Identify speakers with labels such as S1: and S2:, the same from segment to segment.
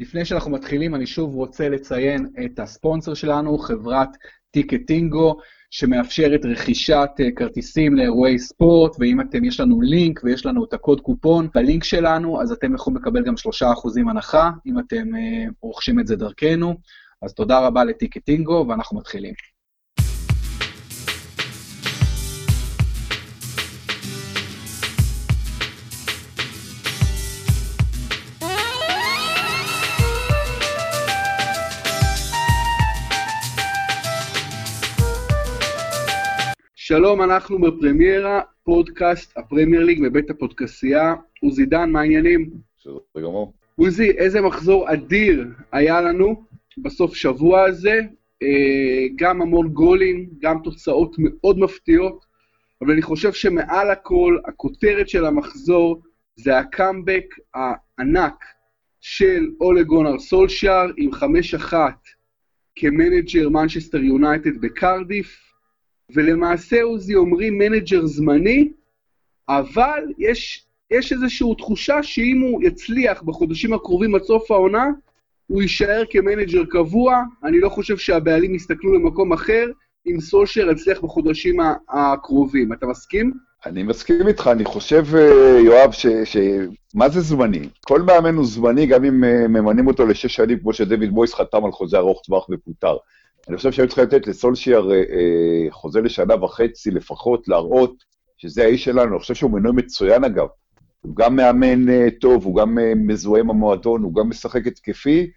S1: לפני שאנחנו מתחילים, אני שוב רוצה לציין את הספונסר שלנו, חברת טיקטינגו, שמאפשרת רכישת אה, כרטיסים לאירועי ספורט, ואם אתם, יש לנו לינק ויש לנו את הקוד קופון בלינק שלנו, אז אתם יכולים לקבל גם 3% הנחה, אם אתם אה, רוכשים את זה דרכנו. אז תודה רבה לטיקטינגו, ואנחנו מתחילים. שלום, אנחנו בפרמיירה, פודקאסט הפרמייר ליג בבית הפודקסייה. עוזי דן, מה העניינים?
S2: בסדר גמור.
S1: עוזי, איזה מחזור אדיר היה לנו בסוף שבוע הזה. אה, גם המון גולים, גם תוצאות מאוד מפתיעות, אבל אני חושב שמעל הכל, הכותרת של המחזור זה הקאמבק הענק של אולה גונר סולשיאר עם 5-1 כמנג'ר מנצ'סטר יונייטד בקרדיף. ולמעשה עוזי אומרים מנג'ר זמני, אבל יש, יש איזושהי תחושה שאם הוא יצליח בחודשים הקרובים עד סוף העונה, הוא יישאר כמנג'ר קבוע, אני לא חושב שהבעלים יסתכלו למקום אחר, אם סולשיאר יצליח בחודשים הקרובים. אתה מסכים?
S2: אני מסכים איתך, אני חושב, אה, יואב, ש... ש... מה זה זמני? כל מאמן הוא זמני, גם אם אה, ממנים אותו לשש שנים, כמו שדייויד מויס חתם על חוזה ארוך טווח ופוטר. אני חושב שהיו צריכים לתת לסולשייר אה, אה, חוזה לשנה וחצי לפחות, להראות שזה האיש שלנו. אני חושב שהוא מנוי מצוין אגב. הוא גם מאמן אה, טוב, הוא גם מזוהה עם המועדון, הוא גם משחק התקפי.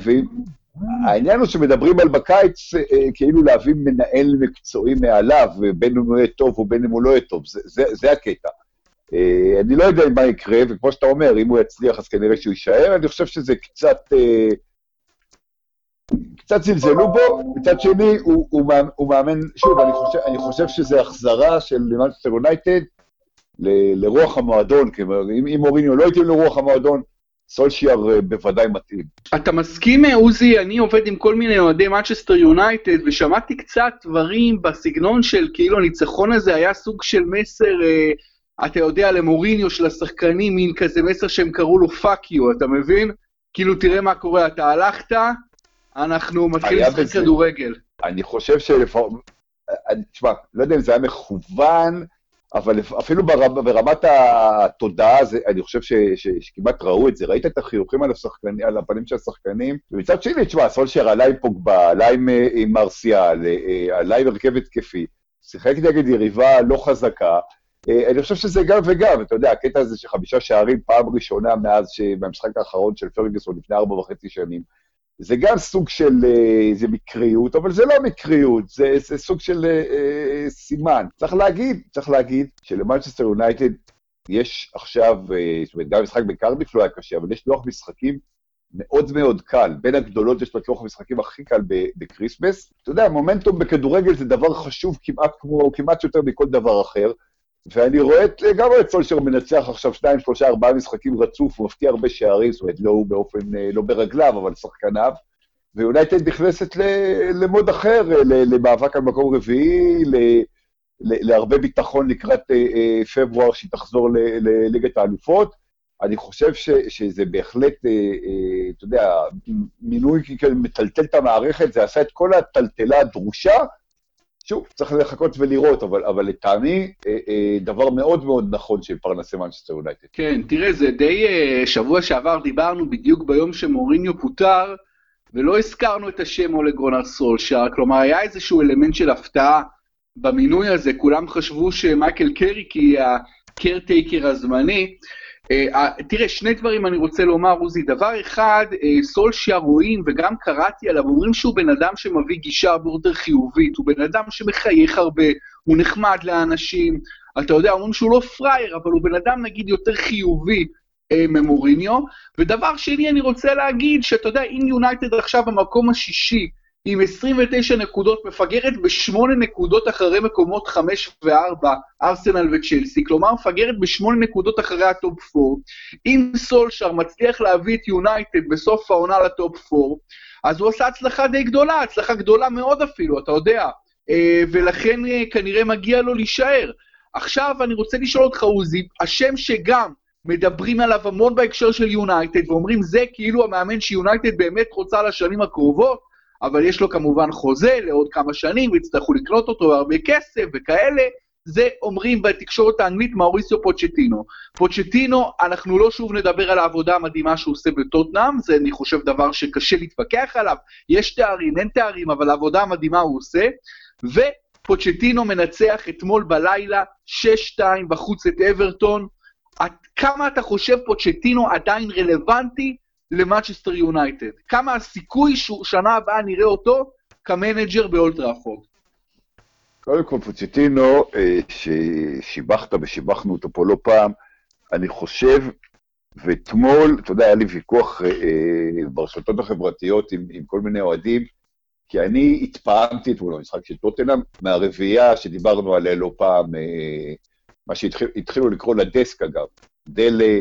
S2: והעניין הוא שמדברים על בקיץ כאילו להביא מנהל מקצועי מעליו, בין אם הוא יהיה טוב ובין אם הוא לא יהיה טוב. זה, זה, זה הקטע. אני לא יודע מה יקרה, וכמו שאתה אומר, אם הוא יצליח אז כנראה שהוא יישאר. אני חושב שזה קצת... קצת זלזלו בו, מצד שני הוא, הוא, הוא מאמן, שוב, אני חושב, אני חושב שזה החזרה של מנצ'סטר יונייטד לרוח המועדון, כלומר, אם, אם מוריניו לא התאים לרוח המועדון, סולשיאר אה, בוודאי מתאים.
S1: אתה מסכים, אה, עוזי, אני עובד עם כל מיני אוהדי מנצ'סטר יונייטד, ושמעתי קצת דברים בסגנון של כאילו הניצחון הזה היה סוג של מסר, אה, אתה יודע, למוריניו של השחקנים, מין כזה מסר שהם קראו לו fuck you, אתה מבין? כאילו, תראה מה קורה, אתה הלכת, אנחנו מתחילים לשחק כדורגל.
S2: אני חושב שלפעמים, תשמע, לא יודע אם זה היה מכוון, אבל אפילו ברמת, ברמת התודעה, זה, אני חושב ש, ש, שכמעט ראו את זה, ראית את החיוכים על, השחקני, על הפנים של השחקנים, ומצד שני, תשמע, סולשר עלה עם פוגבה, עלה עם, אה, עם מרסיאל, אה, עלה עם הרכב התקפי, שיחק נגד יריבה לא חזקה, אה, אני חושב שזה גם וגם, אתה יודע, הקטע הזה של חמישה שערים פעם ראשונה מאז, במשחק האחרון של פרגוסון לפני ארבע וחצי שנים, זה גם סוג של אה, מקריות, אבל זה לא מקריות, זה, זה סוג של אה, אה, סימן. צריך להגיד, צריך להגיד שלמנצ'סטר יונייטד יש עכשיו, אה, זאת אומרת, גם המשחק בקרדיף לא היה קשה, אבל יש לוח משחקים מאוד מאוד קל. בין הגדולות יש לוח המשחקים הכי קל בקריסמס. אתה יודע, מומנטום בכדורגל זה דבר חשוב כמעט כמו, כמעט יותר מכל דבר אחר. ואני רואה את, גם את סולשר מנצח עכשיו שניים, שלושה, ארבעה משחקים רצוף, הוא מפתיע הרבה שערים, זאת אומרת, לא הוא באופן, אה, לא ברגליו, אבל שחקניו. ויונייטד נכנסת למוד אחר, למאבק על מקום רביעי, להרבה ביטחון לקראת אה, אה, פברואר שהיא תחזור לליגת האלופות. אני חושב ש, שזה בהחלט, אתה יודע, מינוי מטלטל את המערכת, זה עשה את כל הטלטלה הדרושה שוב, צריך לחכות ולראות, אבל, אבל לטעמי, אה, אה, דבר מאוד מאוד נכון של פרנסי מנצ'סטר יונייטד.
S1: כן, תראה, זה די, אה, שבוע שעבר דיברנו בדיוק ביום שמוריניו פוטר, ולא הזכרנו את השם אולה גונר סולשאר, כלומר, היה איזשהו אלמנט של הפתעה במינוי הזה, כולם חשבו שמייקל קאריק ה-caretaker הזמני, אה, תראה, שני דברים אני רוצה לומר, עוזי. דבר אחד, אה, סולשאר רואים, וגם קראתי עליו, אומרים שהוא בן אדם שמביא גישה הרבה יותר חיובית, הוא בן אדם שמחייך הרבה, הוא נחמד לאנשים, אתה יודע, אומרים שהוא לא פראייר, אבל הוא בן אדם נגיד יותר חיובי ממוריניו. ודבר שני, אני רוצה להגיד, שאתה יודע, אם יונייטד עכשיו במקום השישי, עם 29 נקודות, מפגרת בשמונה נקודות אחרי מקומות 5 ו-4, ארסנל וצ'לסי, כלומר מפגרת בשמונה נקודות אחרי הטופ 4. אם סולשאר מצליח להביא את יונייטד בסוף העונה לטופ 4, אז הוא עשה הצלחה די גדולה, הצלחה גדולה מאוד אפילו, אתה יודע, אה, ולכן אה, כנראה מגיע לו להישאר. עכשיו אני רוצה לשאול אותך, עוזי, השם שגם מדברים עליו המון בהקשר של יונייטד, ואומרים זה כאילו המאמן שיונייטד באמת רוצה לשנים הקרובות, אבל יש לו כמובן חוזה לעוד כמה שנים, ויצטרכו לקנות אותו בהרבה כסף וכאלה, זה אומרים בתקשורת האנגלית מאוריסיו פוצ'טינו. פוצ'טינו, אנחנו לא שוב נדבר על העבודה המדהימה שהוא עושה בטוטנאם, זה אני חושב דבר שקשה להתווכח עליו, יש תארים, אין תארים, אבל עבודה מדהימה הוא עושה, ופוצ'טינו מנצח אתמול בלילה 6-2 בחוץ את אברטון. עד כמה אתה חושב פוצ'טינו עדיין רלוונטי למנצ'סטר יונייטד? כמה הסיכוי ששנה הבאה נראה אותו כמנג'ר באולד טראפורד?
S2: קודם כל, פוצ'טינו, אה, ששיבחת ושיבחנו אותו פה לא פעם, אני חושב, ואתמול, אתה יודע, היה לי ויכוח אה, אה, ברשתות החברתיות עם, עם כל מיני אוהדים, כי אני התפעמתי אתמול במשחק של טוטנאם, מהרביעייה שדיברנו עליה לא פעם, מה שהתחילו לקרוא לדסק אגב, דלה,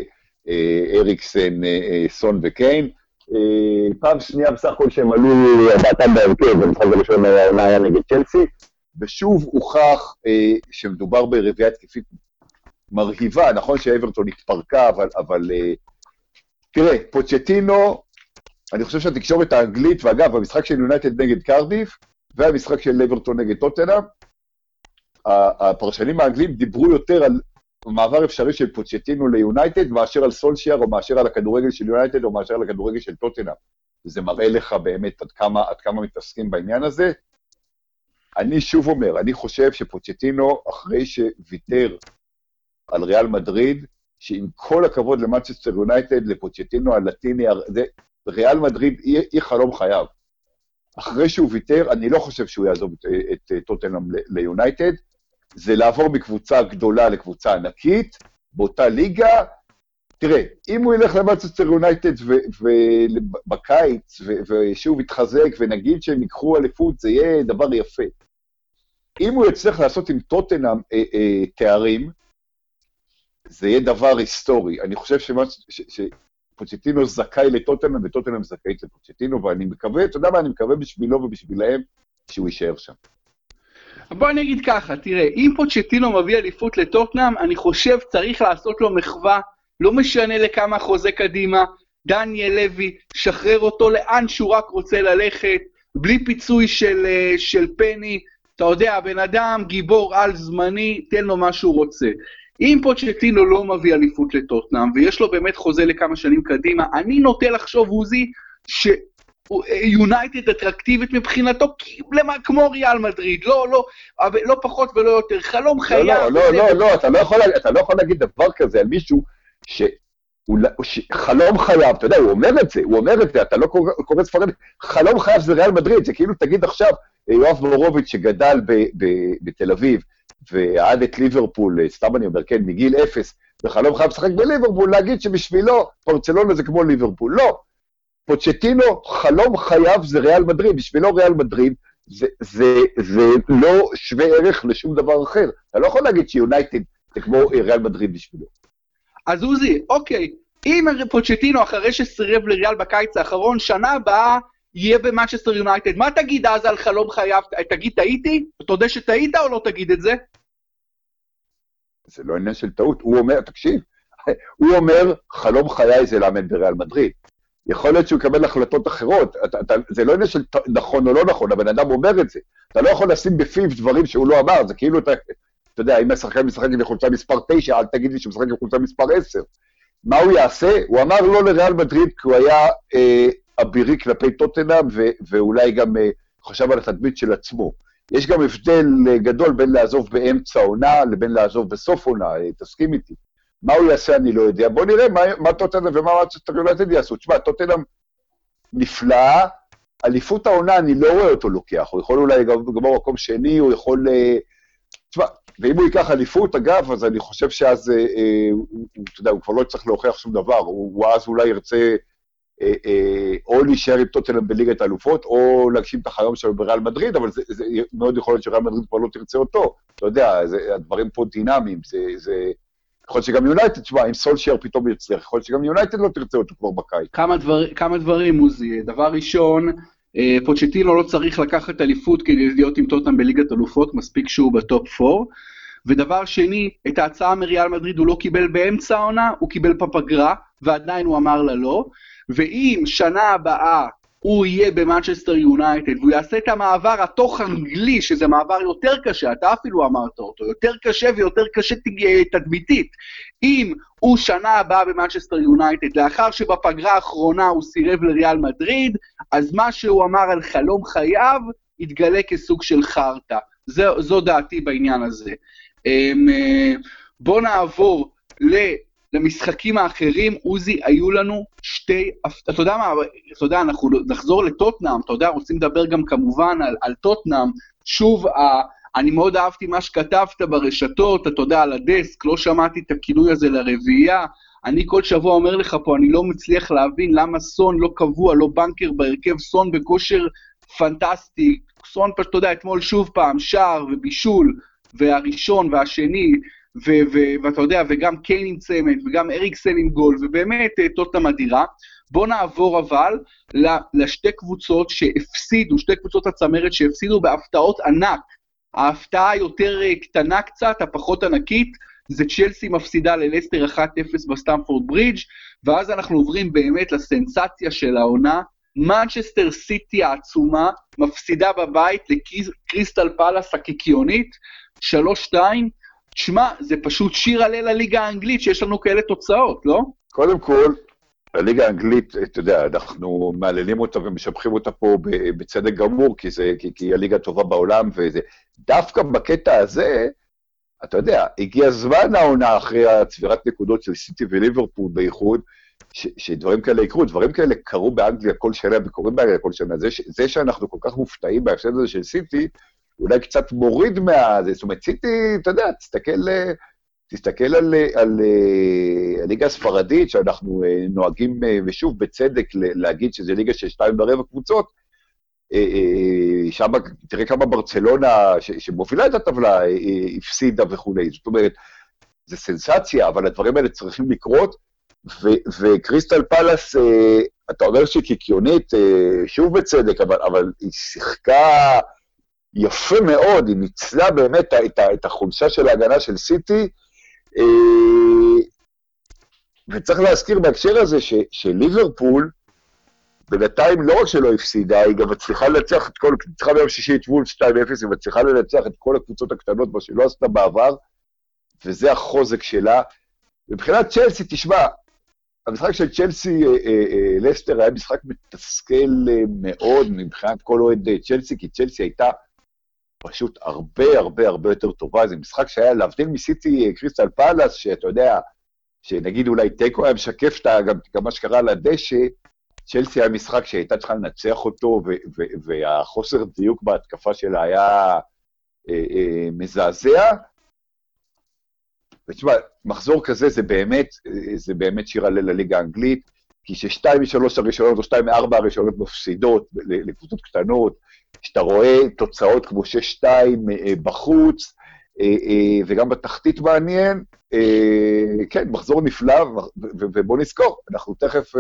S2: אריקסן, סון וקיין. פעם שנייה בסך הכל שהם עלו דעתם בהרכב, במשחק הראשון היה נגד צ'לסי, ושוב הוכח אה, שמדובר ברביעייה התקפית מרהיבה, נכון שאברטון התפרקה, אבל, אבל אה, תראה, פוצ'טינו, אני חושב שהתקשורת האנגלית, ואגב, המשחק של יונייטד נגד קרדיף, והמשחק של אברטון נגד טוטנאם, הפרשנים האנגלים דיברו יותר על מעבר אפשרי של פוצ'טינו ליונייטד, מאשר על סולשיאר, או מאשר על הכדורגל של יונייטד, או מאשר על הכדורגל של טוטנאם. וזה מראה לך באמת עד כמה, עד כמה מתעסקים בעניין הזה. אני שוב אומר, אני חושב שפוצ'טינו, אחרי שוויתר על ריאל מדריד, שעם כל הכבוד למנצ'סטר יונייטד, לפוצ'טינו הלטיני, זה, ריאל מדריד היא, היא חלום חייו. אחרי שהוא ויתר, אני לא חושב שהוא יעזוב את, את, את טוטנאם ליונייטד, זה לעבור מקבוצה גדולה לקבוצה ענקית, באותה ליגה. תראה, אם הוא ילך למנצ'סטר יונייטד בקיץ, ושוב יתחזק, ונגיד שהם ייקחו אליפות, זה יהיה דבר יפה. אם הוא יצליח לעשות עם טוטנאם אה, אה, תארים, זה יהיה דבר היסטורי. אני חושב שפוצ'טינו זכאי לטוטנאם וטוטנאם זכאית לפוצ'טינו, ואני מקווה, אתה יודע מה, אני מקווה בשבילו ובשבילהם שהוא יישאר שם.
S1: בוא אני אגיד ככה, תראה, אם פוצ'טינו מביא אליפות לטוטנאם, אני חושב צריך לעשות לו מחווה, לא משנה לכמה חוזה קדימה, דניאל לוי, שחרר אותו לאן שהוא רק רוצה ללכת, בלי פיצוי של, אה, של פני, אתה יודע, בן אדם גיבור על זמני, תן לו מה שהוא רוצה. אם פוצ'טינו לא מביא אליפות לטוטנאם, ויש לו באמת חוזה לכמה שנים קדימה, אני נוטה לחשוב, עוזי, שיונייטד אטרקטיבית מבחינתו, כמו ריאל מדריד, לא, לא, לא פחות ולא יותר, חלום לא, חייו.
S2: לא, לא, לא, לא, אתה לא, יכול, אתה לא יכול להגיד דבר כזה על מישהו ש... חלום חייו, אתה יודע, הוא אומר את זה, הוא אומר את זה, אתה לא קורא, קורא ספרים, חלום חייו זה ריאל מדריד, זה כאילו תגיד עכשיו, יואב בורוביץ' שגדל ב, ב, בתל אביב, ועד את ליברפול, סתם אני אומר, כן, מגיל אפס, וחלום חייב לשחק בליברפול, להגיד שבשבילו פרצלונה זה כמו ליברפול. לא. פוצ'טינו, חלום חייו זה ריאל מדריד, בשבילו ריאל מדריד זה, זה, זה לא שווה ערך לשום דבר אחר. אתה לא יכול להגיד שיונייטד זה כמו ריאל מדריד בשבילו.
S1: אז עוזי, אוקיי, אם פוצ'טינו אחרי שסירב לריאל בקיץ האחרון, שנה הבאה יהיה במאצ'סטר יונייטד, מה תגיד אז על חלום חייו? תגיד טעיתי? תודה שטעית או לא תגיד את זה?
S2: זה לא עניין של טעות, הוא אומר, תקשיב, הוא אומר, חלום חיי זה לאמן בריאל מדריד. יכול להיות שהוא יקבל החלטות אחרות, אתה, אתה, זה לא עניין של נכון או לא נכון, הבן אדם אומר את זה. אתה לא יכול לשים בפיו דברים שהוא לא אמר, זה כאילו אתה, אתה יודע, אם השחקן משחק עם חולצה מספר 9, אל תגיד לי שהוא משחק עם חולצה מספר 10. מה הוא יעשה? הוא אמר לא לריאל מדריד כי הוא היה אה, אבירי כלפי טוטנאם, ואולי גם אה, חשב על התדמית של עצמו. יש גם הבדל אה, גדול בין לעזוב באמצע עונה לבין לעזוב בסוף עונה, אה, תסכים איתי. מה הוא יעשה אני לא יודע. בוא נראה מה, מה טוטנאם ומה מצ'סטר יונייטד יעשו. תשמע, טוטנאם נפלאה, אליפות העונה אני לא רואה אותו לוקח, הוא יכול אולי לגמור מקום שני, הוא יכול... תשמע, ואם הוא ייקח אליפות, אגב, אז אני חושב שאז, אה, הוא, אתה יודע, הוא כבר לא צריך להוכיח שום דבר, הוא, הוא אז אולי ירצה אה, אה, או להישאר עם טוטנאם בליגת האלופות, או להגשים את החלום שלו בריאל מדריד, אבל זה, זה מאוד יכול להיות שריאל מדריד כבר לא תרצה אותו. אתה יודע, זה, הדברים פה דינמיים, זה... זה יכול להיות שגם יונייטד, תשמע, אם סולשייר פתאום יצליח, יכול להיות שגם יונייטד לא תרצה אותו כבר בקיץ.
S1: כמה, דבר, כמה דברים, עוזי. דבר ראשון, אה, פוצ'טינו לא צריך לקחת אליפות כדי להיות עם טוטנאם בליגת אלופות, מספיק שהוא בטופ 4. ודבר שני, את ההצעה מריאל מדריד הוא לא קיבל באמצע העונה, הוא קיבל בפגרה, ועדיין הוא אמר לה לא, ואם שנה הבאה הוא יהיה במנצ'סטר יונייטד, והוא יעשה את המעבר התוך אנגלי, שזה מעבר יותר קשה, אתה אפילו אמרת אותו, יותר קשה ויותר קשה תדמיתית. אם הוא שנה הבאה במנצ'סטר יונייטד, לאחר שבפגרה האחרונה הוא סירב לריאל מדריד, אז מה שהוא אמר על חלום חייו, יתגלה כסוג של חרטא. זו דעתי בעניין הזה. אמ, אה, בואו נעבור ל... למשחקים האחרים, עוזי, היו לנו שתי, אתה יודע מה, אתה יודע, אנחנו נחזור לטוטנאם, אתה יודע, רוצים לדבר גם כמובן על, על טוטנאם, שוב, ה, אני מאוד אהבתי מה שכתבת ברשתות, אתה יודע, על הדסק, לא שמעתי את הכינוי הזה לרביעייה, אני כל שבוע אומר לך פה, אני לא מצליח להבין למה סון לא קבוע, לא בנקר בהרכב, סון בכושר פנטסטי, סון אתה יודע, אתמול שוב פעם, שער ובישול, והראשון והשני, ואתה יודע, וגם קיין עם צמד, וגם אריקסן עם גול, ובאמת אה, טוטנאם אדירה. בוא נעבור אבל לשתי קבוצות שהפסידו, שתי קבוצות הצמרת שהפסידו בהפתעות ענק. ההפתעה היותר אה, קטנה קצת, הפחות ענקית, זה צ'לסי מפסידה ללסטר 1-0 בסטמפורד ברידג', ואז אנחנו עוברים באמת לסנסציה של העונה. מנצ'סטר סיטי העצומה מפסידה בבית לקריסטל פאלאס הקיקיונית, 3-2, תשמע, זה פשוט שיר הלל לליגה האנגלית שיש לנו כאלה תוצאות, לא?
S2: קודם כל, הליגה האנגלית, אתה יודע, אנחנו מהללים אותה ומשבחים אותה פה בצדק גמור, כי, זה, כי, כי היא הליגה הטובה בעולם, וזה... דווקא בקטע הזה, אתה יודע, הגיע זמן העונה אחרי הצבירת נקודות של סיטי וליברפול בייחוד, ש, שדברים כאלה יקרו, דברים כאלה קרו באנגליה כל שנה וקורים באנגליה כל שנה. זה, זה שאנחנו כל כך מופתעים בהפסד הזה של סיטי, אולי קצת מוריד מה... זאת אומרת, סיטי, אתה יודע, תסתכל, תסתכל על, על הליגה הספרדית, שאנחנו אה, נוהגים, אה, ושוב, בצדק, להגיד שזו ליגה של שתיים ורבע קבוצות, אה, שם, תראה כמה ברצלונה, שמובילה את הטבלה, הפסידה וכולי. זאת אומרת, זה סנסציה, אבל הדברים האלה צריכים לקרות, וקריסטל פלאס, אתה אומר שהיא קיקיונית, שוב בצדק, אבל, אבל היא שיחקה... יפה מאוד, היא ניצלה באמת את, את החולשה של ההגנה של סיטי, אה, וצריך להזכיר בהקשר הזה ש, שליברפול, בינתיים לא רק שלא הפסידה, היא גם מצליחה לנצח את כל, ניצחה ביום שישי את וולס 2-0, היא מצליחה לנצח את כל הקבוצות הקטנות, מה שלא עשתה בעבר, וזה החוזק שלה. מבחינת צ'לסי, תשמע, המשחק של צ'לסי, אה, אה, לסטר היה משחק מתסכל מאוד מבחינת כל אוהד צ'לסי, כי צ'לסי הייתה פשוט הרבה הרבה הרבה יותר טובה. זה משחק שהיה, להבדיל מסיטי קריסטל פאלאס, שאתה יודע, שנגיד אולי תיקו היה משקף גם, גם מה שקרה על הדשא, צ'לסי היה משחק שהייתה צריכה לנצח אותו, והחוסר דיוק בהתקפה שלה היה אה, אה, מזעזע. ותשמע, מחזור כזה זה באמת, זה באמת שיר הלל לליגה האנגלית, כי ששתיים משלוש הראשונות או שתיים מארבע הראשונות מפסידות לקבוצות קטנות, כשאתה רואה תוצאות כמו 6-2 אה, בחוץ, אה, אה, וגם בתחתית מעניין, כן, מחזור נפלא, ובוא נזכור, אנחנו תכף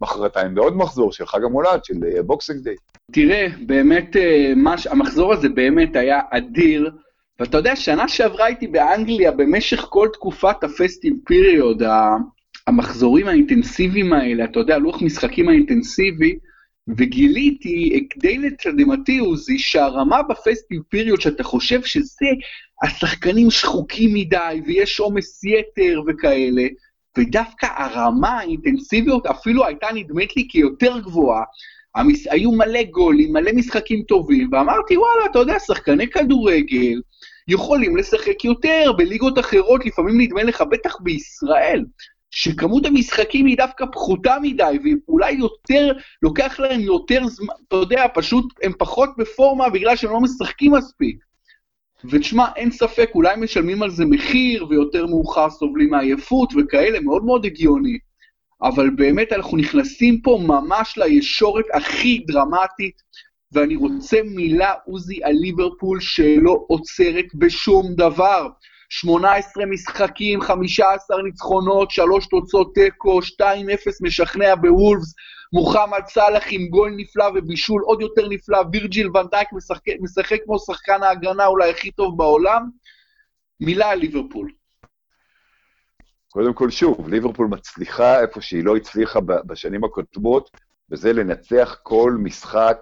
S2: מחרתיים בעוד מחזור של חג המולד, של Boxing Day.
S1: תראה, באמת, מש, המחזור הזה באמת היה אדיר, ואתה יודע, שנה שעברה הייתי באנגליה במשך כל תקופת הפסטיב פיריוד, המחזורים האינטנסיביים האלה, אתה יודע, לוח משחקים האינטנסיבי, וגיליתי, די לתדהמתי עוזי, שהרמה בפסטיב פיריוד שאתה חושב שזה, השחקנים שחוקים מדי ויש עומס יתר וכאלה, ודווקא הרמה, האינטנסיביות אפילו הייתה נדמת לי כיותר גבוהה. המס... היו מלא גולים, מלא משחקים טובים, ואמרתי, וואלה, אתה יודע, שחקני כדורגל יכולים לשחק יותר בליגות אחרות, לפעמים נדמה לך, בטח בישראל. שכמות המשחקים היא דווקא פחותה מדי, ואולי יותר, לוקח להם יותר זמן, אתה יודע, פשוט הם פחות בפורמה בגלל שהם לא משחקים מספיק. ותשמע, אין ספק, אולי משלמים על זה מחיר, ויותר מאוחר סובלים מעייפות וכאלה, מאוד מאוד הגיוני. אבל באמת אנחנו נכנסים פה ממש לישורת הכי דרמטית, ואני רוצה מילה, עוזי, על ליברפול שלא עוצרת בשום דבר. 18 משחקים, 15 ניצחונות, 3 תוצאות תיקו, 2-0 משכנע בוולפס, מוחמד סאלח עם גול נפלא ובישול עוד יותר נפלא, וירג'יל ונדייק משחק, משחק כמו שחקן ההגנה אולי הכי טוב בעולם. מילה על ליברפול.
S2: קודם כל, שוב, ליברפול מצליחה איפה שהיא לא הצליחה בשנים הקודמות, וזה לנצח כל משחק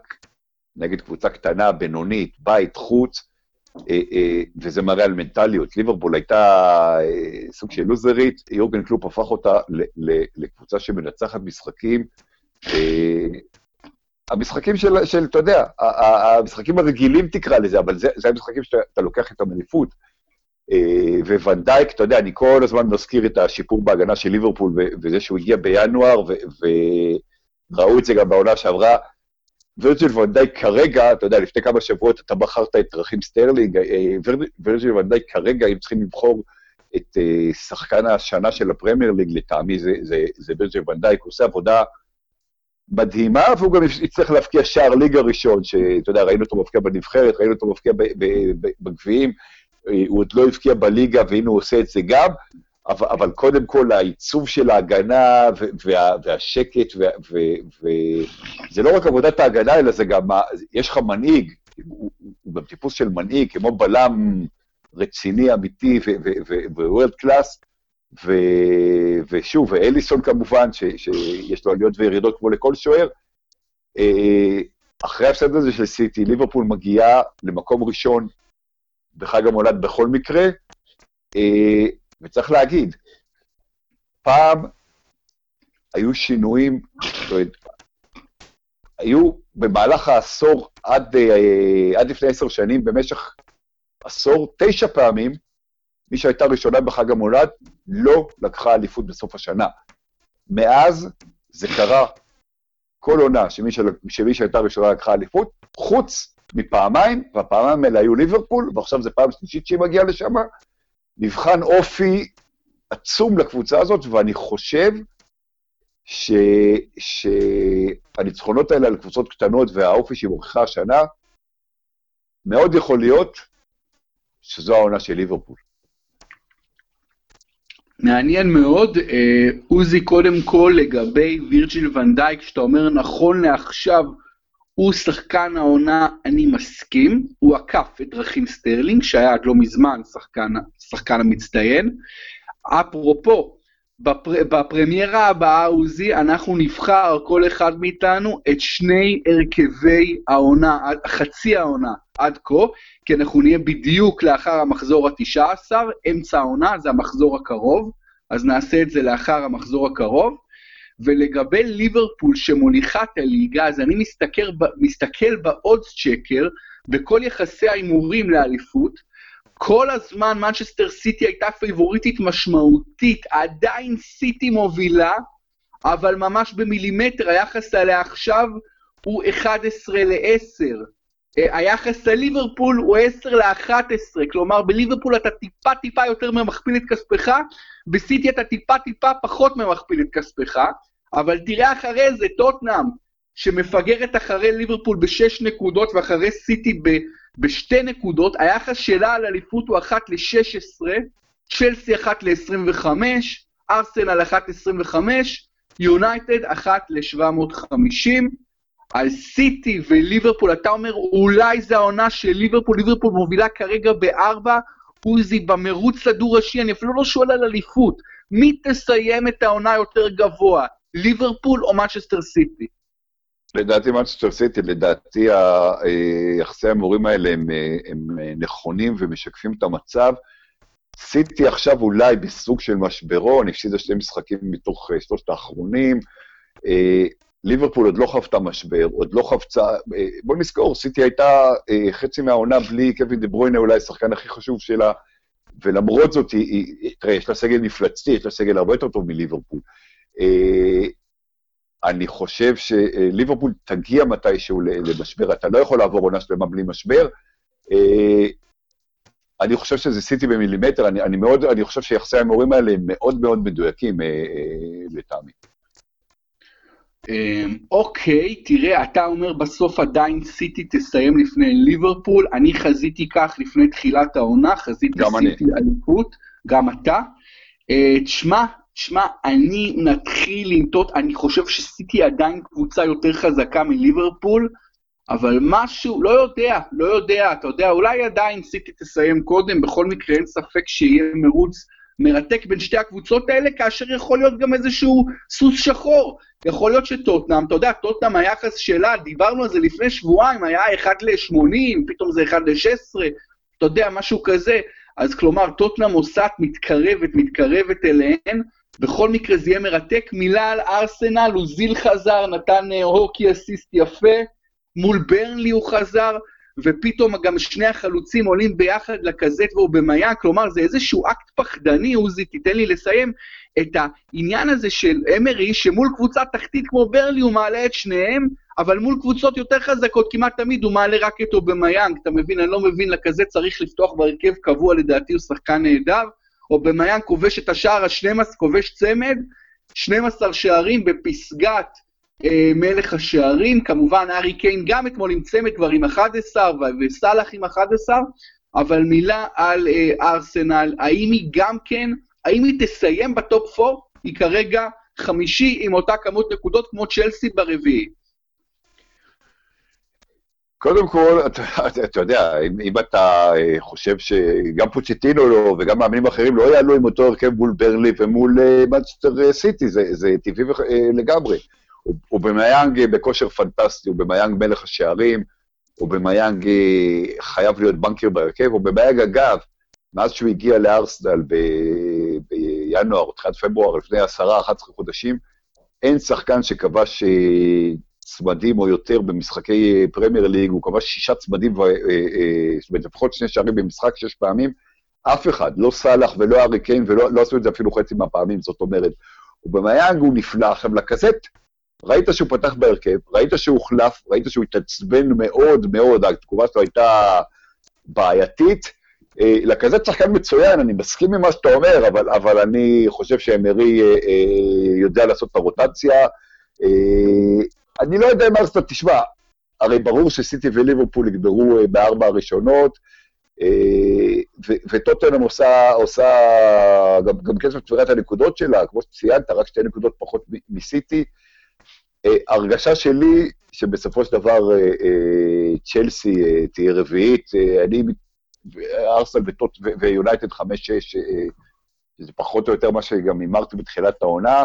S2: נגד קבוצה קטנה, בינונית, בית, חוץ, וזה מראה על מנטליות. ליברפול הייתה אה, סוג של לוזרית, יורגן קלופ הפך אותה לקבוצה שמנצחת משחקים. המשחקים של, של, אתה יודע, המשחקים הרגילים תקרא לזה, אבל זה, זה המשחקים שאתה לוקח את המניפות. ון דייק, אתה יודע, אני כל הזמן מזכיר את השיפור בהגנה של ליברפול, וזה שהוא הגיע בינואר, וראו את זה גם בעונה שעברה. וירג'יל ון דייק כרגע, אתה יודע, לפני כמה שבועות אתה בחרת את רחים סטרלינג, אה, וירג'יל ון דייק כרגע, אם צריכים לבחור את אה, שחקן השנה של הפרמייר ליג, לטעמי זה, זה, זה וירג'יל ון דייק, הוא עושה עבודה מדהימה, והוא גם יצטרך להבקיע שער ליגה ראשון, שאתה יודע, ראינו אותו מבקיע בנבחרת, ראינו אותו מבקיע בגביעים, אה, הוא עוד לא הבקיע בליגה, והנה הוא עושה את זה גם, אבל, אבל קודם כל העיצוב של ההגנה וה, והשקט, וזה לא רק עבודת ההגנה, אלא זה גם, יש לך מנהיג, הוא, גם טיפוס של מנהיג, כמו בלם רציני, אמיתי וורד קלאס, ושוב, ואליסון כמובן, ש, שיש לו עליות וירידות כמו לכל שוער. אה, אחרי ההפסד הזה של סיטי, ליברפול מגיעה למקום ראשון בחג המולד בכל מקרה, אה, וצריך להגיד, פעם היו שינויים, היו במהלך העשור עד, אה, עד לפני עשר שנים, במשך עשור, תשע פעמים, מי שהייתה ראשונה בחג המולד לא לקחה אליפות בסוף השנה. מאז זה קרה כל עונה שמי, של... שמי שהייתה ראשונה לקחה אליפות, חוץ מפעמיים, והפעמיים האלה היו ליברפול, ועכשיו זו פעם שלישית שהיא מגיעה לשם, נבחן אופי עצום לקבוצה הזאת, ואני חושב ש... שהניצחונות האלה על קבוצות קטנות והאופי שהיא מוכיחה השנה, מאוד יכול להיות שזו העונה של ליברפול.
S1: מעניין מאוד, אה, עוזי, קודם כל לגבי וירג'יל ון דייק, שאתה אומר נכון לעכשיו, הוא שחקן העונה, אני מסכים, הוא עקף את רחים סטרלינג, שהיה עד לא מזמן שחקן, שחקן המצטיין. אפרופו, בפר, בפרמיירה הבאה, עוזי, אנחנו נבחר, כל אחד מאיתנו, את שני הרכבי העונה, חצי העונה עד כה, כי אנחנו נהיה בדיוק לאחר המחזור התשע עשר, אמצע העונה, זה המחזור הקרוב, אז נעשה את זה לאחר המחזור הקרוב. ולגבי ליברפול שמוליכה את הליגה, אז אני מסתכל, מסתכל ב-Oddschecker, בכל יחסי ההימורים לאליפות, כל הזמן מנצ'סטר סיטי הייתה פייבוריטית משמעותית, עדיין סיטי מובילה, אבל ממש במילימטר, היחס עליה עכשיו הוא 11 ל-10. אה, היחס לליברפול הוא 10 ל-11, כלומר בליברפול אתה טיפה טיפה יותר ממכפיל את כספך, בסיטי אתה טיפה טיפה פחות ממכפיל את כספך, אבל תראה אחרי זה, טוטנאם, שמפגרת אחרי ליברפול בשש נקודות ואחרי סיטי ב, בשתי נקודות, היחס שלה על אליפות הוא אחת ל-16, צ'לסי אחת ל-25, ארסנל אחת ל-25, יונייטד אחת ל-750. על סיטי וליברפול, אתה אומר אולי זה העונה של ליברפול, ליברפול מובילה כרגע בארבע, עוזי במרוץ הדו-ראשי, אני אפילו לא שואל על אליפות. מי תסיים את העונה יותר גבוה, ליברפול או מנצ'סטר סיטי?
S2: לדעתי מנצ'סטר סיטי, לדעתי היחסי הימורים האלה הם, הם נכונים ומשקפים את המצב. סיטי עכשיו אולי בסוג של משברון, הפסידה שני משחקים מתוך שלושת האחרונים. ליברפול עוד לא חוותה משבר, עוד לא חפצה, בוא נזכור, סיטי הייתה חצי מהעונה בלי קווין דה ברוינה, אולי השחקן הכי חשוב שלה, ולמרות זאת, היא, תראה, יש לה סגל מפלצתי, יש לה סגל הרבה יותר טוב מליברפול. אני חושב שליברפול תגיע מתישהו למשבר, אתה לא יכול לעבור עונה שלמה בלי משבר. אני חושב שזה סיטי במילימטר, אני, אני מאוד, אני חושב שיחסי ההימורים האלה הם מאוד מאוד מדויקים לטעמי.
S1: אמ, אוקיי, תראה, אתה אומר בסוף עדיין סיטי תסיים לפני ליברפול, אני חזיתי כך לפני תחילת העונה, חזיתי סיטי אליפות, גם אתה. אה, תשמע, תשמע, אני נתחיל לנטות, אני חושב שסיטי עדיין קבוצה יותר חזקה מליברפול, אבל משהו, לא יודע, לא יודע, אתה יודע, אולי עדיין סיטי תסיים קודם, בכל מקרה אין ספק שיהיה מרוץ מרתק בין שתי הקבוצות האלה, כאשר יכול להיות גם איזשהו סוס שחור. יכול להיות שטוטנאם, אתה יודע, טוטנאם היחס שלה, דיברנו על זה לפני שבועיים, היה 1 ל-80, פתאום זה 1 ל-16, אתה יודע, משהו כזה. אז כלומר, טוטנאם עושה מתקרבת, מתקרבת אליהן, בכל מקרה זה יהיה מרתק. מילה על ארסנל, אוזיל חזר, נתן אה, הוקי אסיסט יפה, מול ברנלי הוא חזר, ופתאום גם שני החלוצים עולים ביחד לקאזט ואובמיאנג, כלומר זה איזשהו אקט פחדני, עוזי, תיתן לי לסיים, את העניין הזה של אמרי, שמול קבוצה תחתית כמו ברנלי הוא מעלה את שניהם, אבל מול קבוצות יותר חזקות כמעט תמיד הוא מעלה רק את אובמיאנג, אתה מבין? אני לא מבין, לקאזט צריך לפתוח בהרכב קבוע, לדעתי הוא שחקן נהדר, אובמיאנג כובש את השער ה-12, כובש צמד, 12 שערים בפסגת מלך השערים, כמובן ארי קיין גם אתמול עם צמד כבר עם 11 וסאלח עם 11, אבל מילה על אה, ארסנל, האם היא גם כן, האם היא תסיים בטופ 4? היא כרגע חמישי עם אותה כמות נקודות כמו צ'לסי ברביעי.
S2: קודם כל, אתה, אתה, אתה יודע, אם, אם אתה אה, חושב שגם פוצ'טינו לא, וגם מאמנים אחרים לא יעלו עם אותו הרכב מול ברלי ומול מנצ'סטר סיטי, זה, זה טבעי לגמרי. אובמיאנג בכושר פנטסטי, אובמיאנג מלך השערים, אובמיאנג חייב להיות בנקר בהרכב, אובמיאנג אגב, מאז שהוא הגיע לארסנל בינואר, תחילת פברואר, לפני עשרה, 11 חודשים, אין שחקן שכבש אה, צמדים או יותר במשחקי אה, פרמייר ליג, הוא כבש שישה צמדים, אה, זאת אומרת, לפחות שני שערים במשחק שש פעמים, אף אחד, לא סאלח ולא ארי קיין, ולא לא עשו את זה אפילו חצי מהפעמים, זאת אומרת, ובמיאנג הוא נפלא. עכשיו, לקזט, ראית שהוא פתח בהרכב, ראית שהוא הוחלף, ראית שהוא התעצבן מאוד מאוד, התגובה שלו הייתה בעייתית. אה, לכזה שחקן מצוין, אני מסכים עם מה שאתה אומר, אבל, אבל אני חושב שאמרי אה, אה, יודע לעשות את הרוטציה. אה, אני לא יודע מה זאת, תשמע, הרי ברור שסיטי וליברפול יגברו אה, בארבע הראשונות, אה, וטוטנאם עושה, עושה גם, גם כסף תפירת הנקודות שלה, כמו שציינת, רק שתי נקודות פחות מסיטי. אה, הרגשה שלי, שבסופו של דבר אה, אה, צ'לסי תהיה רביעית, אני, ארסנל ויונייטד חמש-שש, שזה פחות או יותר מה שגם הימרתי בתחילת העונה,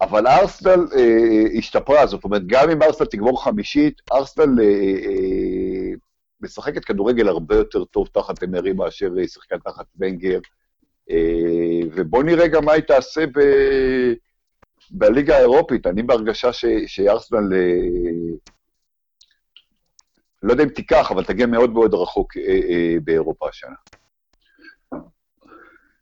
S2: אבל ארסנל אה, השתפרה, זאת אומרת, גם אם ארסנל תגמור חמישית, ארסנל אה, אה, משחקת כדורגל הרבה יותר טוב תחת אמרי מאשר היא שיחקה תחת ונגר, אה, ובואו נראה גם מה היא תעשה ב... בליגה האירופית, אני בהרגשה שארסנל, אה, לא יודע אם תיקח, אבל תגיע מאוד מאוד רחוק אה, אה, באירופה השנה.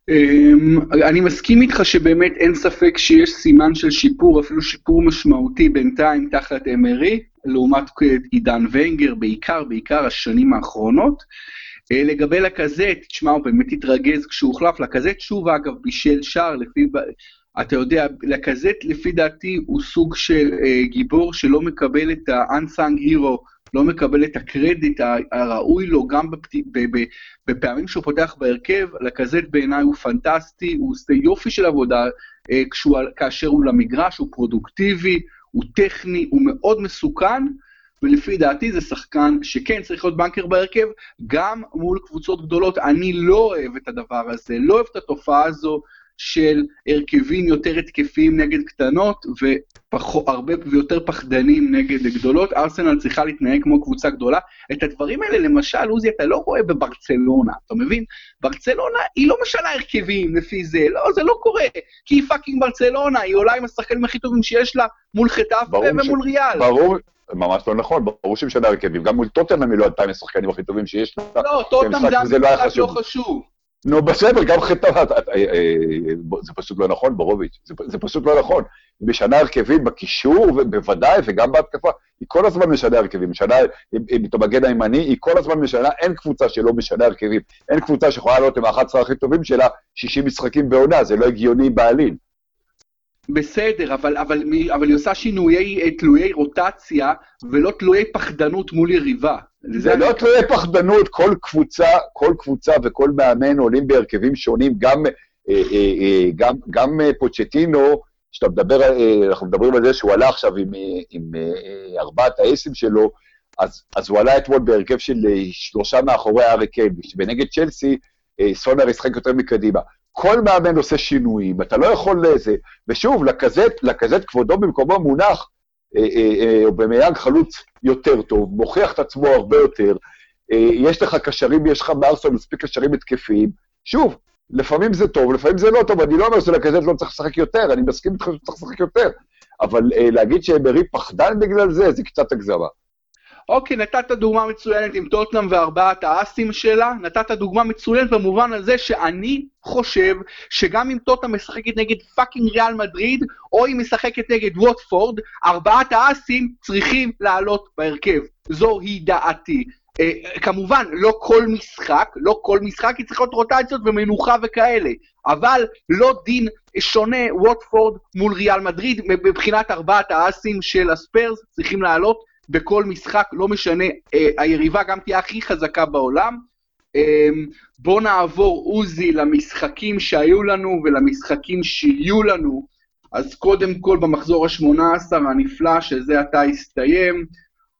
S1: אמ, אני מסכים איתך שבאמת אין ספק שיש סימן של שיפור, אפילו שיפור משמעותי בינתיים תחת אמרי, לעומת עידן ונגר, בעיקר, בעיקר השנים האחרונות. לגבי לקזט, תשמע, הוא באמת התרגז כשהוא הוחלף, לקזט שוב אגב בישל שער, לפי אתה יודע, לקזט לפי דעתי הוא סוג של אה, גיבור שלא מקבל את ה-unsung hero, לא מקבל את הקרדיט הראוי לו גם בפת... ב... ב... בפעמים שהוא פותח בהרכב, לקזט בעיניי הוא פנטסטי, הוא עושה יופי של עבודה אה, כשהוא... כאשר הוא למגרש, הוא פרודוקטיבי, הוא טכני, הוא מאוד מסוכן, ולפי דעתי זה שחקן שכן צריך להיות בנקר בהרכב, גם מול קבוצות גדולות. אני לא אוהב את הדבר הזה, לא אוהב את התופעה הזו של הרכבים יותר התקפיים נגד קטנות, והרבה ויותר פחדנים נגד גדולות. ארסנל צריכה להתנהג כמו קבוצה גדולה. את הדברים האלה, למשל, עוזי, אתה לא רואה בברצלונה, אתה מבין? ברצלונה היא לא משנה הרכבים לפי זה, לא, זה לא קורה, כי היא fucking ברצלונה, היא עולה עם השחקנים הכי טובים שיש לה מול חטאפה ומול ש... ריאל.
S2: ברור, ממש לא נכון, ברור שהיא משנה הרכבים, גם מול טוטנאם היא לא עלתה עם השחקנים הכי טובים שיש לה.
S1: לא, טוטנאם זה המשחק לא חשוב.
S2: נו, בסדר, גם חטאפה, אה, זה פשוט לא נכון, בורוביץ', זה, זה פשוט לא נכון. היא משנה הרכבים בקישור, בוודאי, וגם בהתקפה. היא כל הזמן משנה הרכבים, משנה, את המגן הימני, היא כל הזמן משנה, אין קבוצה שלא משנה הרכבים. אין קבוצה שיכולה לעלות עם ה-11 הכי טובים שלה 60 משחקים בעונה, זה לא הגיוני בעליל.
S1: בסדר, אבל, אבל, אבל היא עושה שינויי אה, תלויי רוטציה, ולא תלויי פחדנות מול יריבה.
S2: זה לא תלויי פחדנות, כל קבוצה, כל קבוצה וכל מאמן עולים בהרכבים שונים, גם, אה, אה, גם, גם פוצ'טינו, שאתה מדבר, אנחנו מדברים על זה שהוא עלה עכשיו עם, עם ארבעת האייסים שלו, אז, אז הוא עלה אתמול בהרכב של אה, שלושה מאחורי הארי קיין, ונגד צ'לסי, אה, סונר ישחק יותר מקדימה. כל מאמן עושה שינויים, אתה לא יכול לזה, ושוב, לקזט, לקזט כבודו במקומו מונח, או במיאג חלוץ יותר טוב, מוכיח את עצמו הרבה יותר, יש לך קשרים, יש לך בארסון מספיק קשרים התקפיים, שוב, לפעמים זה טוב, לפעמים זה לא טוב, אני לא אומר שלקזט לא צריך לשחק יותר, אני מסכים איתך שצריך לשחק יותר, אבל להגיד שאמרי פחדן בגלל זה, זה קצת הגזמה.
S1: אוקיי, נתת דוגמה מצוינת עם טוטנאם וארבעת האסים שלה, נתת דוגמה מצוינת במובן הזה שאני חושב שגם אם טוטנאם משחקת נגד fucking ריאל מדריד, או היא משחקת נגד ווטפורד, ארבעת האסים צריכים לעלות בהרכב. זו היא דעתי. אה, כמובן, לא כל משחק, לא כל משחק, היא צריכה להיות רוטציות ומנוחה וכאלה, אבל לא דין שונה ווטפורד מול ריאל מדריד, מבחינת ארבעת האסים של הספיירס, צריכים לעלות בכל משחק, לא משנה, אה, היריבה גם תהיה הכי חזקה בעולם. אה, בואו נעבור, עוזי, למשחקים שהיו לנו ולמשחקים שיהיו לנו. אז קודם כל במחזור ה-18 הנפלא, שזה עתה הסתיים,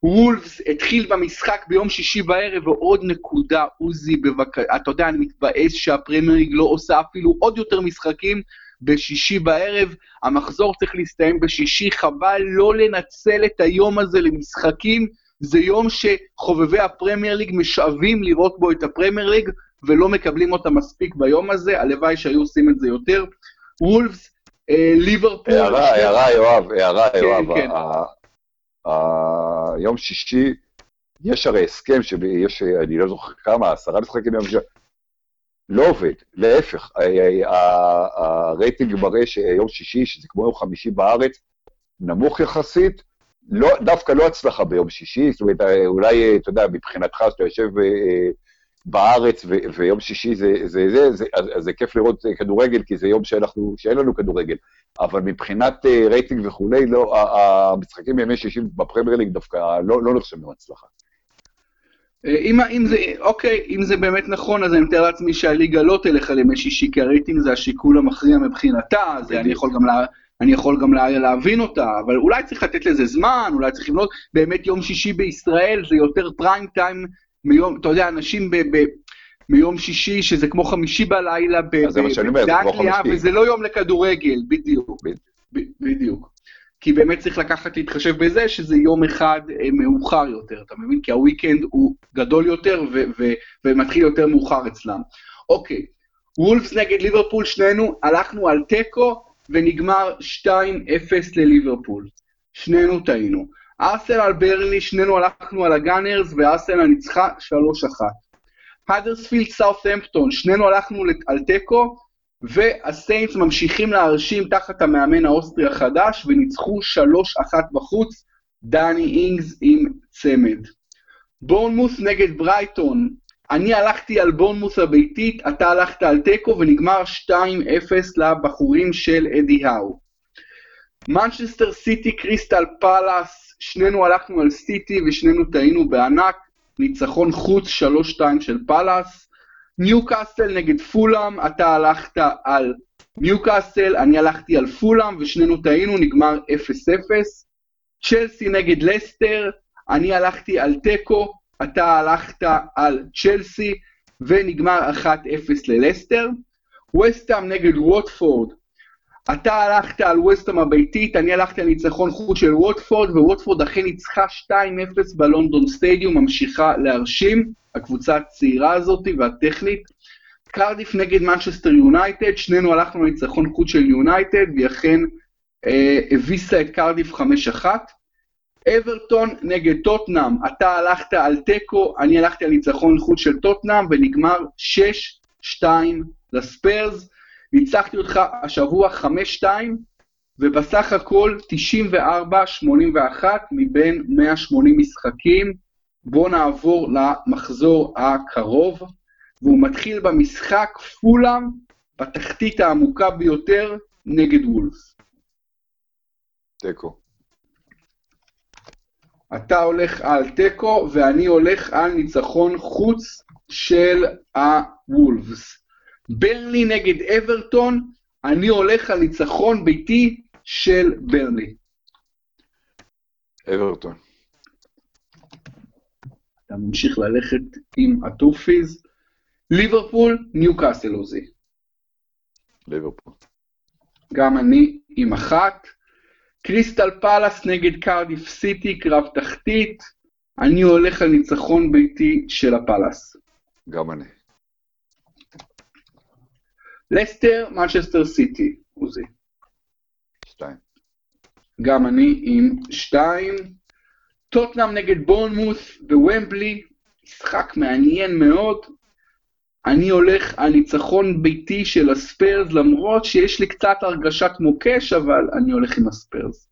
S1: וולפס התחיל במשחק ביום שישי בערב, ועוד נקודה, עוזי, בבקשה, אתה יודע, אני מתבאס שהפרמייר לא עושה אפילו עוד יותר משחקים, בשישי בערב, המחזור צריך להסתיים בשישי, חבל לא לנצל את היום הזה למשחקים, זה יום שחובבי הפרמייר ליג משאבים לראות בו את הפרמייר ליג, ולא מקבלים אותה מספיק ביום הזה, הלוואי שהיו עושים את זה יותר. וולפס, אה, ליברפול...
S2: הערה, הערה, יואב, הערה, כן, יואב. כן. יום שישי, יש הרי הסכם שיש, אני לא זוכר כמה, עשרה משחקים יום שישי, לא עובד, להפך, הרייטינג מראה שיום שישי, שזה כמו יום חמישי בארץ, נמוך יחסית, לא, דווקא לא הצלחה ביום שישי, זאת אומרת, אולי, אתה יודע, מבחינתך, שאתה יושב אה, בארץ ויום שישי זה זה, זה, זה אז, אז זה כיף לראות כדורגל, כי זה יום שאנחנו, שאין לנו כדורגל, אבל מבחינת אה, רייטינג וכולי, לא, המשחקים בימי שישי בפרמייר ליג דווקא לא, לא נחשבים הצלחה.
S1: אה, אם, אם זה, אוקיי, אם זה באמת נכון, אז אני מתאר לעצמי שהליגה לא תלך על ימי שישי, כי הרייטינג זה השיקול המכריע מבחינתה, אז אני יכול גם, לה, אני יכול גם לה, להבין אותה, אבל אולי צריך לתת לזה זמן, אולי צריך לבנות, באמת יום שישי בישראל זה יותר פריים טיים מיום, אתה יודע, אנשים ב... ב מיום שישי, שזה כמו חמישי בלילה, באנגליה, וזה לא יום לכדורגל, בדיוק. בדיוק. כי באמת צריך לקחת, להתחשב בזה שזה יום אחד אה, מאוחר יותר, אתה מבין? כי הוויקנד הוא גדול יותר ו- ו- ומתחיל יותר מאוחר אצלם. אוקיי, וולפס נגד ליברפול, שנינו הלכנו על תיקו ונגמר 2-0 לליברפול. שנינו טעינו. ארסנל ברנלי, שנינו הלכנו על הגאנרס וארסנל ניצחה 3-1. האדרספילד סאות'המפטון, שנינו הלכנו על תיקו והסיינטס ממשיכים להרשים תחת המאמן האוסטרי החדש וניצחו 3-1 בחוץ, דני אינגס עם צמד. בורנמות' נגד ברייטון, אני הלכתי על בורנמות' הביתית, אתה הלכת על תיקו ונגמר 2-0 לבחורים של אדי האו. מנצ'סטר סיטי קריסטל פאלאס, שנינו הלכנו על סיטי ושנינו טעינו בענק, ניצחון חוץ 3-2 של פאלאס. ניוקאסל נגד פולאם, אתה הלכת על ניוקאסל, אני הלכתי על פולאם ושנינו טעינו, נגמר 0-0. צ'לסי נגד לסטר, אני הלכתי על תיקו, אתה הלכת על צ'לסי ונגמר 1-0 ללסטר. וסטאם נגד ווטפורד, אתה הלכת על וסטאם הביתית, אני הלכתי על ניצחון חוץ של ווטפורד, וווטפורד אכן ניצחה 2-0 בלונדון סטדיום, ממשיכה להרשים, הקבוצה הצעירה הזאת והטכנית. קרדיף נגד מנצ'סטר יונייטד, שנינו הלכנו לניצחון חוץ של יונייטד, והיא אכן אה, הביסה את קרדיף 5-1. אברטון נגד טוטנאם, אתה הלכת על תיקו, אני הלכתי על ניצחון חוץ של טוטנאם, ונגמר 6-2 לספיירס. ניצחתי אותך השבוע 5-2, ובסך הכל 94-81 מבין 180 משחקים. בואו נעבור למחזור הקרוב, והוא מתחיל במשחק פולאם בתחתית העמוקה ביותר נגד וולס.
S2: תיקו.
S1: אתה הולך על תיקו ואני הולך על ניצחון חוץ של הוולפס. ברלי נגד אברטון, אני הולך על ניצחון ביתי של ברלי.
S2: אברטון.
S1: אתה ממשיך ללכת עם הטופיז. ליברפול, ניו קאסל עוזי.
S2: ליברפול.
S1: גם אני עם אחת. קריסטל פלאס נגד קרדיף סיטי, קרב תחתית. אני הולך על ניצחון ביתי של הפלאס.
S2: גם אני.
S1: לסטר, מנצ'סטר סיטי, עוזי.
S2: שתיים.
S1: גם אני עם שתיים. טוטנאם נגד בורנמוס בוומבלי, משחק מעניין מאוד. אני הולך על ניצחון ביתי של הספיירס, למרות שיש לי קצת הרגשת מוקש, אבל אני הולך עם הספיירס.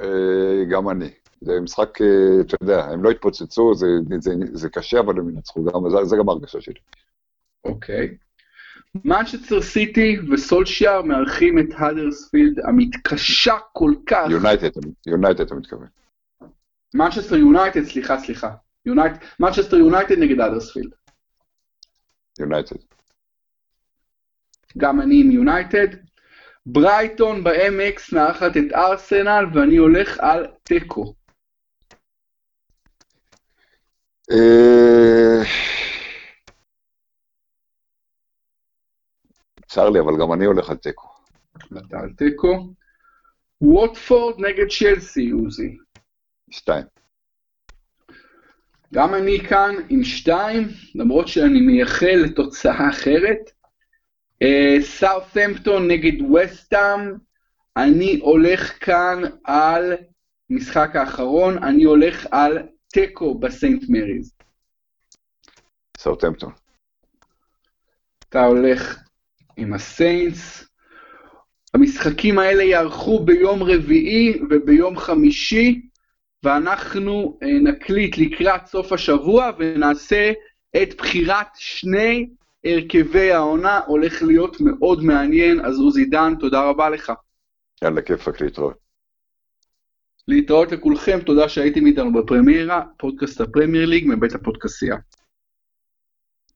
S2: אה, גם אני. זה משחק, אה, אתה יודע, הם לא התפוצצו, זה, זה, זה קשה, אבל הם ינצחו, גם, זה, זה גם ההרגשה שלי.
S1: אוקיי. מנצ'סטר סיטי וסולשיאר מארחים את האדרספילד המתקשה כל כך.
S2: יונייטד, יונייטד אתה מתכוון.
S1: מנצ'סטר יונייטד, סליחה, סליחה. מנצ'סטר יונייטד נגד האדרספילד.
S2: יונייטד.
S1: גם אני עם יונייטד. ברייטון באמקס מארחת את ארסנל ואני הולך על תיקו.
S2: אה, צר לי, אבל גם אני הולך על תיקו.
S1: אתה על תיקו. ווטפורד נגד צ'לסי, עוזי.
S2: שתיים.
S1: גם אני כאן עם שתיים, למרות שאני מייחל לתוצאה אחרת. סאות'מפטון uh, נגד וסטאם, אני הולך כאן על משחק האחרון, אני הולך על תיקו בסנט מריז.
S2: סאות'מפטון.
S1: אתה הולך עם הסיינטס. המשחקים האלה יערכו ביום רביעי וביום חמישי, ואנחנו uh, נקליט לקראת סוף השבוע ונעשה את בחירת שני הרכבי העונה, הולך להיות מאוד מעניין, אז עוזי דן, תודה רבה לך.
S2: יאללה, כיפאק להתראות.
S1: להתראות לכולכם, תודה שהייתם איתנו בפרמיירה, פודקאסט הפרמייר ליג מבית הפודקסייה.